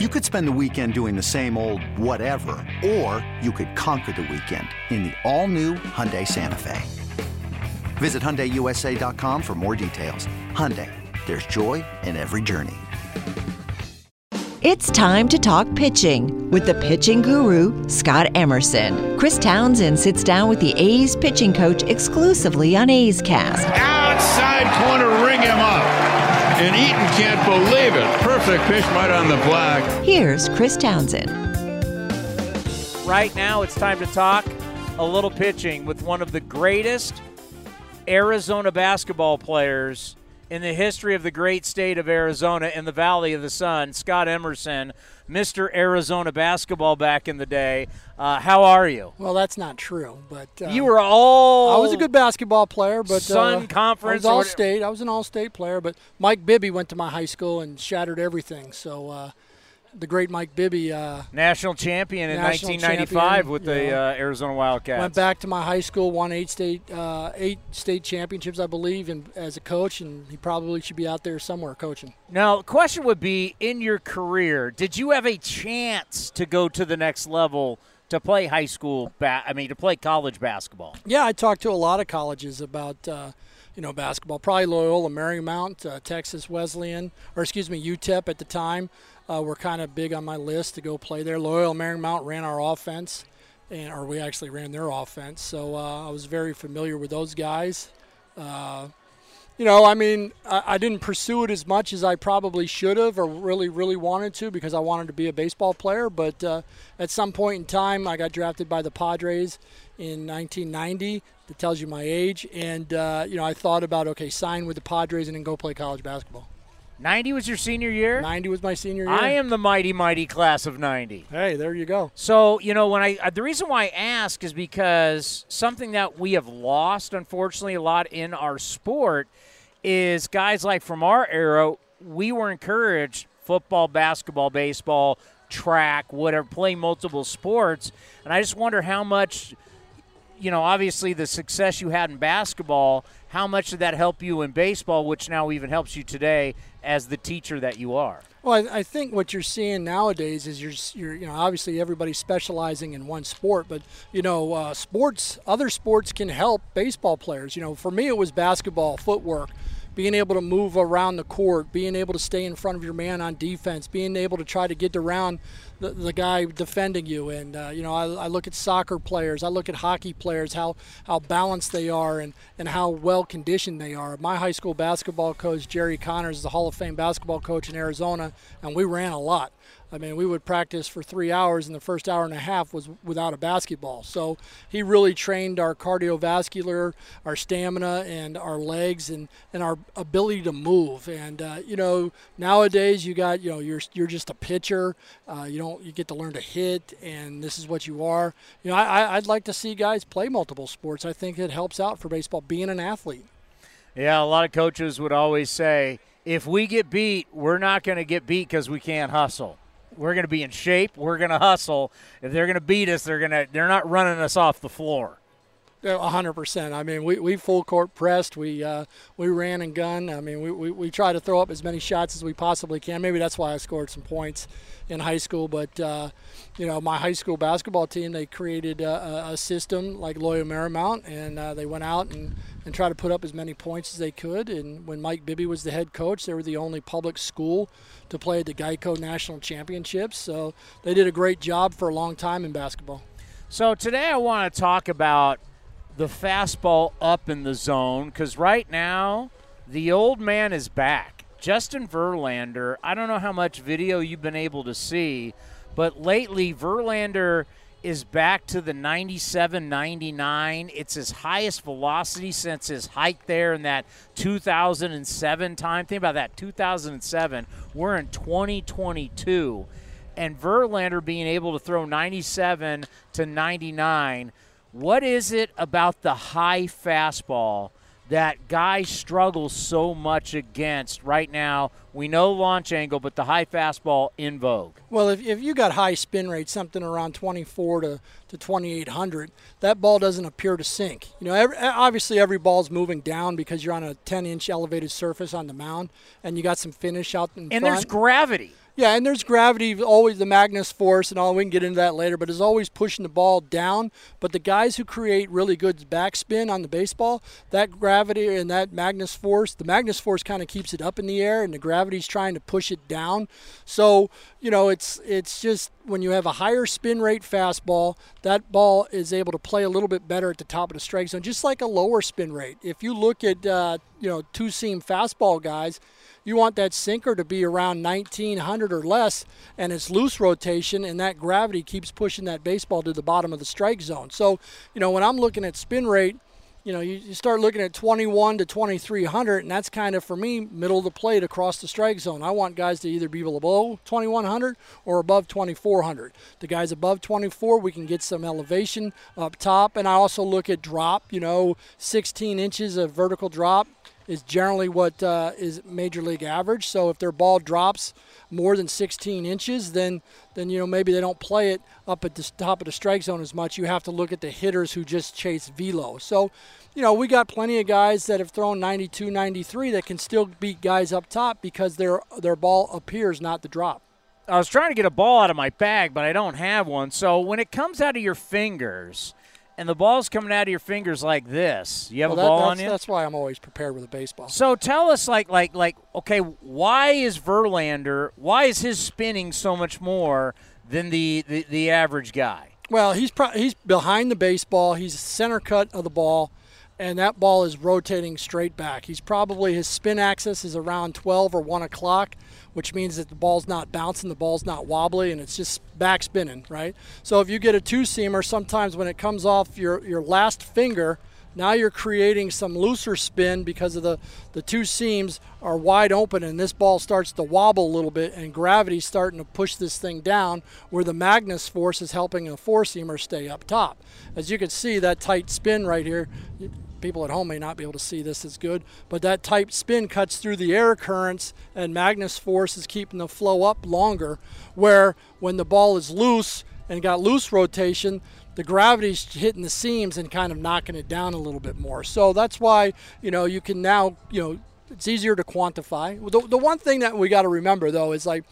You could spend the weekend doing the same old whatever, or you could conquer the weekend in the all-new Hyundai Santa Fe. Visit HyundaiUSA.com for more details. Hyundai, there's joy in every journey. It's time to talk pitching with the pitching guru, Scott Emerson. Chris Townsend sits down with the A's pitching coach exclusively on A's Cast. Outside corner, ring him up. And Eaton can't believe it. Perfect pitch right on the black. Here's Chris Townsend. Right now, it's time to talk a little pitching with one of the greatest Arizona basketball players in the history of the great state of Arizona in the Valley of the Sun, Scott Emerson, Mr. Arizona basketball back in the day. Uh, how are you? Well, that's not true, but uh, you were all. I was a good basketball player, but Sun uh, Conference. I was all state. I was an all state player, but Mike Bibby went to my high school and shattered everything. So uh, the great Mike Bibby. Uh, national champion in national 1995 champion, with the uh, Arizona Wildcats. Went back to my high school, won eight state uh, eight state championships, I believe, and as a coach, and he probably should be out there somewhere coaching. Now, the question would be in your career, did you have a chance to go to the next level to play high school, ba- I mean, to play college basketball? Yeah, I talked to a lot of colleges about. Uh, you know, basketball. Probably Loyola Marymount, uh, Texas Wesleyan, or excuse me, UTEP at the time uh, were kind of big on my list to go play there. Loyola Marymount ran our offense, and or we actually ran their offense. So uh, I was very familiar with those guys. You know, I mean, I, I, didn't pursue it as much as I probably should have or really, really wanted to because I wanted to be a baseball player. But uh, at some point in time, I got drafted by the Padres in 1990. That tells you my age. And, uh, you know, I thought about, okay, sign with the Padres and then go play college basketball. 90 was your senior year? 90 was my senior year. I am the mighty, mighty class of 90. Hey, there you go. So, you know, when I, uh, the reason why I ask is because something that we have lost, unfortunately, a lot in our sport is guys like from our era, we were encouraged football, basketball, baseball, track, whatever, play multiple sports. And I just wonder how much, you know, obviously the success you had in basketball, how much did that help you in baseball, which now even helps you today as the teacher that you are? Well, I, I think what you're seeing nowadays is you're, you're, you know, obviously everybody's specializing in one sport, but you know, uh, sports, other sports can help baseball players. You know, for me, it was basketball, footwork being able to move around the court, being able to stay in front of your man on defense, being able to try to get around the, the guy defending you. And, uh, you know, I, I, look at soccer players, I look at hockey players, how, how balanced they are and, and how well conditioned they are. My high school basketball coach, Jerry Connors, is a Hall of Fame basketball coach in Arizona, and we ran a lot. I mean, we would practice for three hours, and the first hour and a half was without a basketball. So he really trained our cardiovascular, our stamina, and our legs, and, and our ability to move. And uh, you know, nowadays you got you know you're you're just a pitcher. Uh, you don't you get to learn to hit, and this is what you are. You know, I, I'd like to see guys play multiple sports. I think it helps out for baseball being an athlete. Yeah, a lot of coaches would always say, if we get beat, we're not going to get beat because we can't hustle we're going to be in shape. We're going to hustle. If they're going to beat us, they're going to they're not running us off the floor. Hundred percent. I mean, we, we full court pressed. We uh, we ran and gun. I mean, we, we, we try to throw up as many shots as we possibly can. Maybe that's why I scored some points in high school. But uh, you know, my high school basketball team they created a, a system like Loyola Marymount, and uh, they went out and and try to put up as many points as they could. And when Mike Bibby was the head coach, they were the only public school to play at the Geico National Championships. So they did a great job for a long time in basketball. So today I want to talk about the fastball up in the zone because right now the old man is back. Justin Verlander, I don't know how much video you've been able to see, but lately Verlander – is back to the 97 99. It's his highest velocity since his hike there in that 2007 time. Think about that 2007. We're in 2022. And Verlander being able to throw 97 to 99. What is it about the high fastball that guys struggle so much against right now. We know launch angle, but the high fastball in vogue. Well, if, if you got high spin rate, something around 24 to, to 2800, that ball doesn't appear to sink. You know, every, obviously every ball's moving down because you're on a 10 inch elevated surface on the mound, and you got some finish out in and front. there's gravity. Yeah, and there's gravity, always the Magnus force and all. We can get into that later, but it's always pushing the ball down. But the guys who create really good backspin on the baseball, that gravity and that Magnus force, the Magnus force kind of keeps it up in the air, and the gravity's trying to push it down. So you know, it's it's just when you have a higher spin rate fastball, that ball is able to play a little bit better at the top of the strike zone, just like a lower spin rate. If you look at uh, you know two seam fastball guys you want that sinker to be around 1900 or less, and it's loose rotation, and that gravity keeps pushing that baseball to the bottom of the strike zone. So, you know, when I'm looking at spin rate, you know, you, you start looking at 21 to 2300, and that's kind of for me middle of the plate across the strike zone. I want guys to either be below 2100 or above 2400. The guys above 24, we can get some elevation up top, and I also look at drop. You know, 16 inches of vertical drop is generally what uh, is major league average. So if their ball drops more than 16 inches, then then you know maybe they don't play it up at the top of the strike zone as much. You have to look at the hitters who just chase velo. So you know we got plenty of guys that have thrown 92, 93 that can still beat guys up top because their their ball appears not to drop. I was trying to get a ball out of my bag, but I don't have one. So when it comes out of your fingers and the ball's coming out of your fingers like this. You have well, a ball that, on you. That's why I'm always prepared with a baseball. So tell us, like, like, like, okay, why is Verlander? Why is his spinning so much more than the the, the average guy? Well, he's pro- he's behind the baseball. He's center cut of the ball, and that ball is rotating straight back. He's probably his spin axis is around 12 or 1 o'clock which means that the ball's not bouncing, the ball's not wobbly, and it's just back spinning, right? So if you get a two seamer, sometimes when it comes off your, your last finger, now you're creating some looser spin because of the, the two seams are wide open and this ball starts to wobble a little bit and gravity's starting to push this thing down where the Magnus force is helping a four seamer stay up top. As you can see, that tight spin right here, people at home may not be able to see this as good, but that type spin cuts through the air currents and Magnus force is keeping the flow up longer. Where when the ball is loose and got loose rotation, the gravity's hitting the seams and kind of knocking it down a little bit more. So that's why, you know, you can now, you know, it's easier to quantify. The, the one thing that we got to remember though is like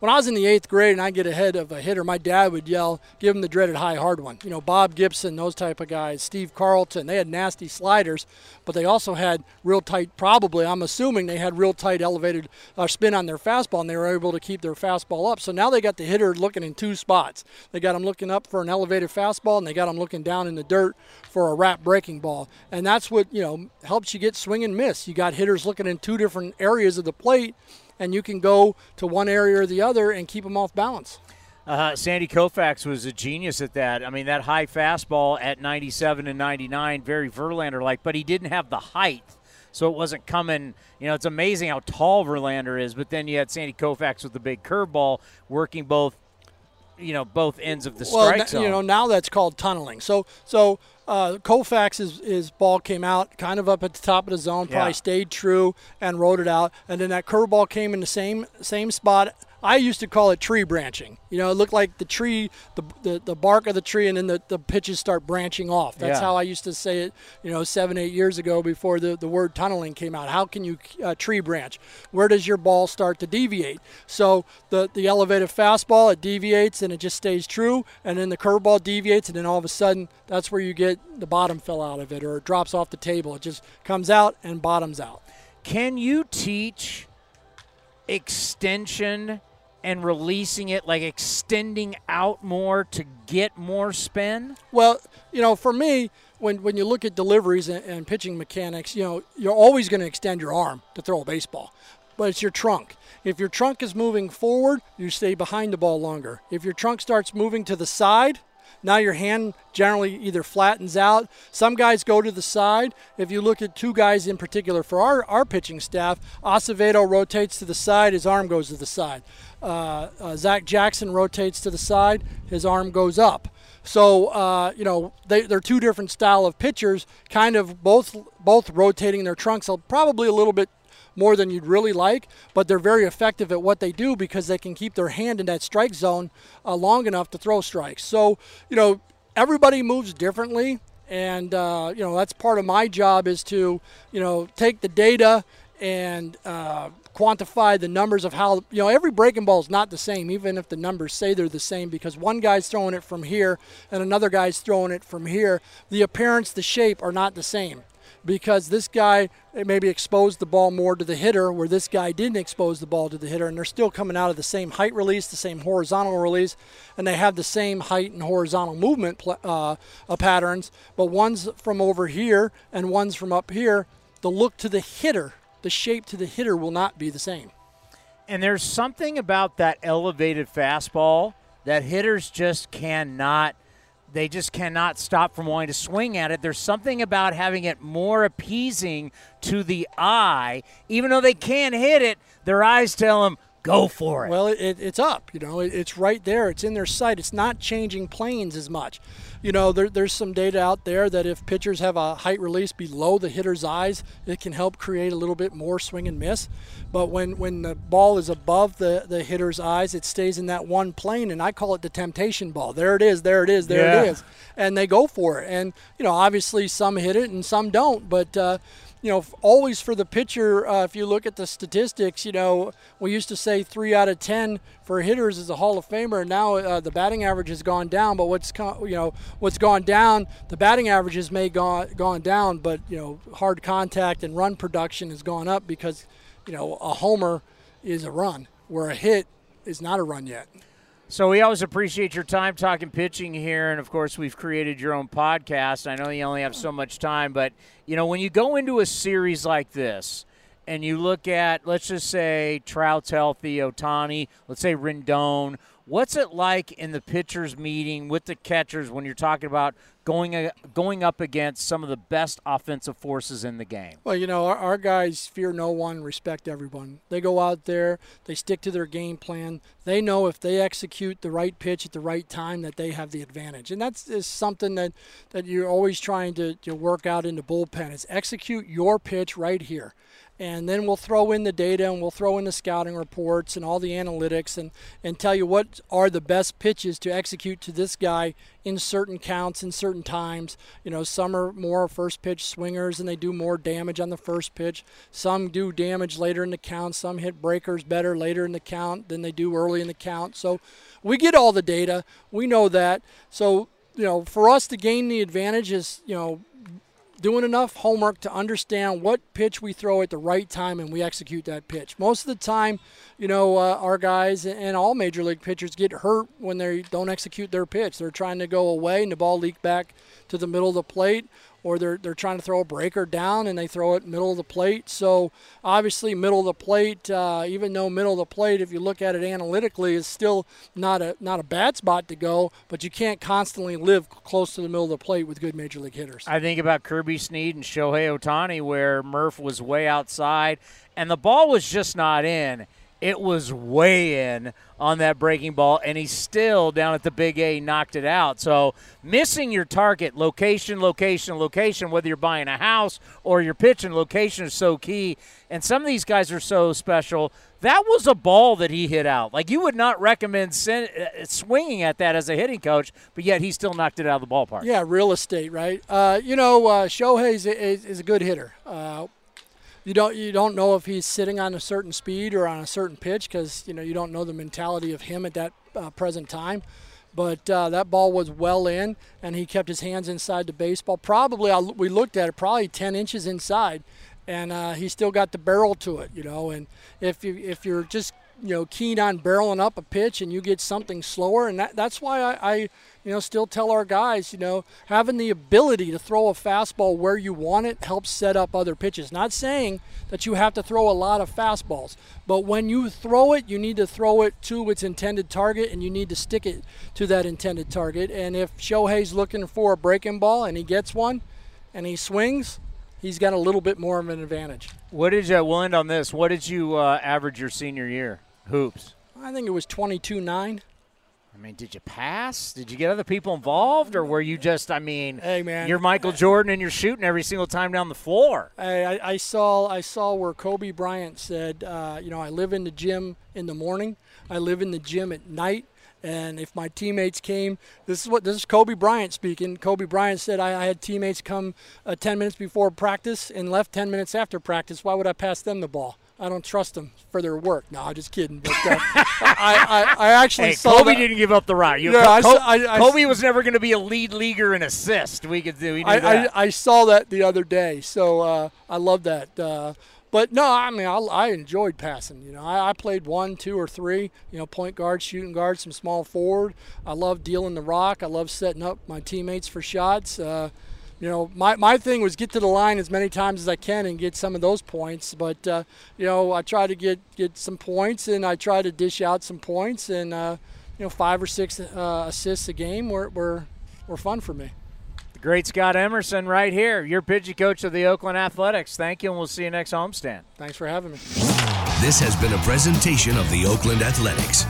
when I was in the eighth grade and I get ahead of a hitter, my dad would yell, "Give him the dreaded high hard one." You know, Bob Gibson, those type of guys, Steve Carlton. They had nasty sliders, but they also had real tight. Probably, I'm assuming they had real tight elevated uh, spin on their fastball, and they were able to keep their fastball up. So now they got the hitter looking in two spots. They got him looking up for an elevated fastball, and they got him looking down in the dirt for a wrap breaking ball. And that's what you know helps you get swing and miss. You got hitters looking in two different areas of the plate and you can go to one area or the other and keep them off balance. Uh, Sandy Koufax was a genius at that. I mean, that high fastball at 97 and 99, very Verlander like, but he didn't have the height. So it wasn't coming, you know, it's amazing how tall Verlander is, but then you had Sandy Koufax with the big curveball working both you know both ends of the strike well, zone. You know now that's called tunneling. So so uh, Koufax's his ball came out kind of up at the top of the zone, probably Yeah. stayed true and rode it out, and then that curveball came in the same same spot. I used to call it tree branching. You know, it looked like the tree, the, the, the bark of the tree, and then the, the pitches start branching off. That's Yeah. how I used to say it, you know, seven, eight years ago before the, the word tunneling came out. How can you uh, tree branch? Where does your ball start to deviate? So the, the elevated fastball, it deviates and it just stays true, and then the curveball deviates, and then all of a sudden, that's where you get the bottom fell out of it or it drops off the table. It just comes out and bottoms out. Can you teach extension and releasing it, like extending out more to get more spin? Well, you know, for me, when, when you look at deliveries and, and pitching mechanics, you know, you're always going to extend your arm to throw a baseball, but it's your trunk. If your trunk is moving forward, you stay behind the ball longer. If your trunk starts moving to the side, now your hand generally either flattens out. Some guys go to the side. If you look at two guys in particular for our, our pitching staff, Acevedo rotates to the side, his arm goes to the side. Uh, uh, Zach Jackson rotates to the side, his arm goes up. So uh, you know they, they're two different style of pitchers, kind of both both rotating their trunks, probably a little bit more than you'd really like, but they're very effective at what they do because they can keep their hand in that strike zone uh, long enough to throw strikes. So, you know, everybody moves differently, and uh, you know that's part of my job is to, you know, take the data and uh, quantify the numbers of how you know every breaking ball is not the same, even if the numbers say they're the same, because one guy's throwing it from here and another guy's throwing it from here. The appearance, the shape are not the same because this guy maybe exposed the ball more to the hitter, where this guy didn't expose the ball to the hitter, and they're still coming out of the same height release, the same horizontal release, and they have the same height and horizontal movement uh, uh, patterns, but one's from over here and one's from up here. The look to the hitter, the shape to the hitter will not be the same. And there's something about that elevated fastball that hitters just cannot they just cannot stop from wanting to swing at it. There's something about having it more appeasing to the eye, even though they can't hit it. Their eyes tell them, go for it. Well, it, it's up. You know, it, it's right there. It's in their sight. It's not changing planes as much. You know, there, there's some data out there that if pitchers have a height release below the hitter's eyes, it can help create a little bit more swing and miss. But when, when the ball is above the, the hitter's eyes, it stays in that one plane, and I call it the temptation ball. There it is, there it is, there yeah. it is. And they go for it. And, you know, obviously some hit it and some don't. But, uh, you know, always for the pitcher, uh, if you look at the statistics, you know, we used to say three out of 10 for hitters is a Hall of Famer. And now uh, the batting average has gone down, but what's, you know, what's gone down, the batting averages may gone, gone down, but, you know, hard contact and run production has gone up because, you know, a homer is a run, where a hit is not a run yet. So we always appreciate your time talking pitching here, and of course we've created your own podcast. I know you only have so much time, but you know when you go into a series like this, and you look at let's just say Trout's healthy, Ohtani, let's say Rendon, what's it like in the pitchers meeting with the catchers when you're talking about going going up against some of the best offensive forces in the game? Well, you know, our, our, guys fear no one, respect everyone. They go out there, they stick to their game plan. They know if they execute the right pitch at the right time that they have the advantage, and that's is something that that you're always trying to, to work out in the bullpen. Is execute your pitch right here and then we'll throw in the data and we'll throw in the scouting reports and all the analytics and, and tell you what are the best pitches to execute to this guy in certain counts in certain times. You know, some are more first pitch swingers and they do more damage on the first pitch. Some do damage later in the count. Some hit breakers better later in the count than they do early in the count. So we get all the data. We know that. So, you know, for us to gain the advantage is, you know, doing enough homework to understand what pitch we throw at the right time and we execute that pitch. Most of the time, you know, uh, our guys and all major league pitchers get hurt when they don't execute their pitch. They're trying to go away and the ball leak back to the middle of the plate or they're, they're trying to throw a breaker down and they throw it middle of the plate. So obviously middle of the plate, uh, even though middle of the plate, if you look at it analytically, is still not a not a bad spot to go. But you can't constantly live close to the middle of the plate with good major league hitters. I think about Kirby Snead and Shohei Ohtani, where Murph was way outside and the ball was just not in it was way in on that breaking ball, and he still down at the big A knocked it out. So missing your target, location, location, location, whether you're buying a house or you're pitching, location is so key. And some of these guys are so special. That was a ball that he hit out. Like you would not recommend send, uh, swinging at that as a hitting coach, but yet he still knocked it out of the ballpark. Yeah, real estate, right? Uh, you know, uh, Shohei is, is, is, a good hitter. Uh, you don't you don't know if he's sitting on a certain speed or on a certain pitch because you know you don't know the mentality of him at that uh, present time. But uh, that ball was well in, and he kept his hands inside the baseball. Probably, I'll, we looked at it, probably 10 inches inside, and uh, he still got the barrel to it, you know. And if you if you're just you know keen on barreling up a pitch and you get something slower, and that, that's why I, I you know, still tell our guys, you know, having the ability to throw a fastball where you want it helps set up other pitches. Not saying that you have to throw a lot of fastballs, but when you throw it, you need to throw it to its intended target and you need to stick it to that intended target. And if Shohei's looking for a breaking ball and he gets one and he swings, he's got a little bit more of an advantage. What did you, we'll end on this. What did you uh, average your senior year? Hoops. I think it was 22 9. I mean, did you pass? Did you get other people involved, or were you just? I mean, hey man, you're Michael Jordan and you're shooting every single time down the floor. I, I saw I saw where Kobe Bryant said, uh, you know, I live in the gym in the morning, I live in the gym at night, and if my teammates came, this is what this is Kobe Bryant speaking. Kobe Bryant said I, I had teammates come uh, 10 minutes before practice and left 10 minutes after practice. Why would I pass them the ball? I don't trust them for their work. No, I'm just kidding. But uh, I, I, I actually Hey, saw Kobe that. didn't give up the rock. You, Yeah, I Kobe, I- I- Kobe was never going to be a lead leaguer in assist. We could do. We I. I saw that the other day, so uh, I love that. Uh, but no, I mean, I, I enjoyed passing. You know, I, I played one, two, or three. You know, point guard, shooting guard, some small forward. I love dealing the rock. I love setting up my teammates for shots. Uh, you know, my, my thing was get to the line as many times as I can and get some of those points. But uh, you know, I try to get get some points and I try to dish out some points and uh, you know, five or six uh, assists a game were, were were fun for me. the great Scott Emerson, right here. Your pitching coach of the Oakland Athletics. Thank you, and we'll see you next homestand. Thanks for having me. This has been a presentation of the Oakland Athletics.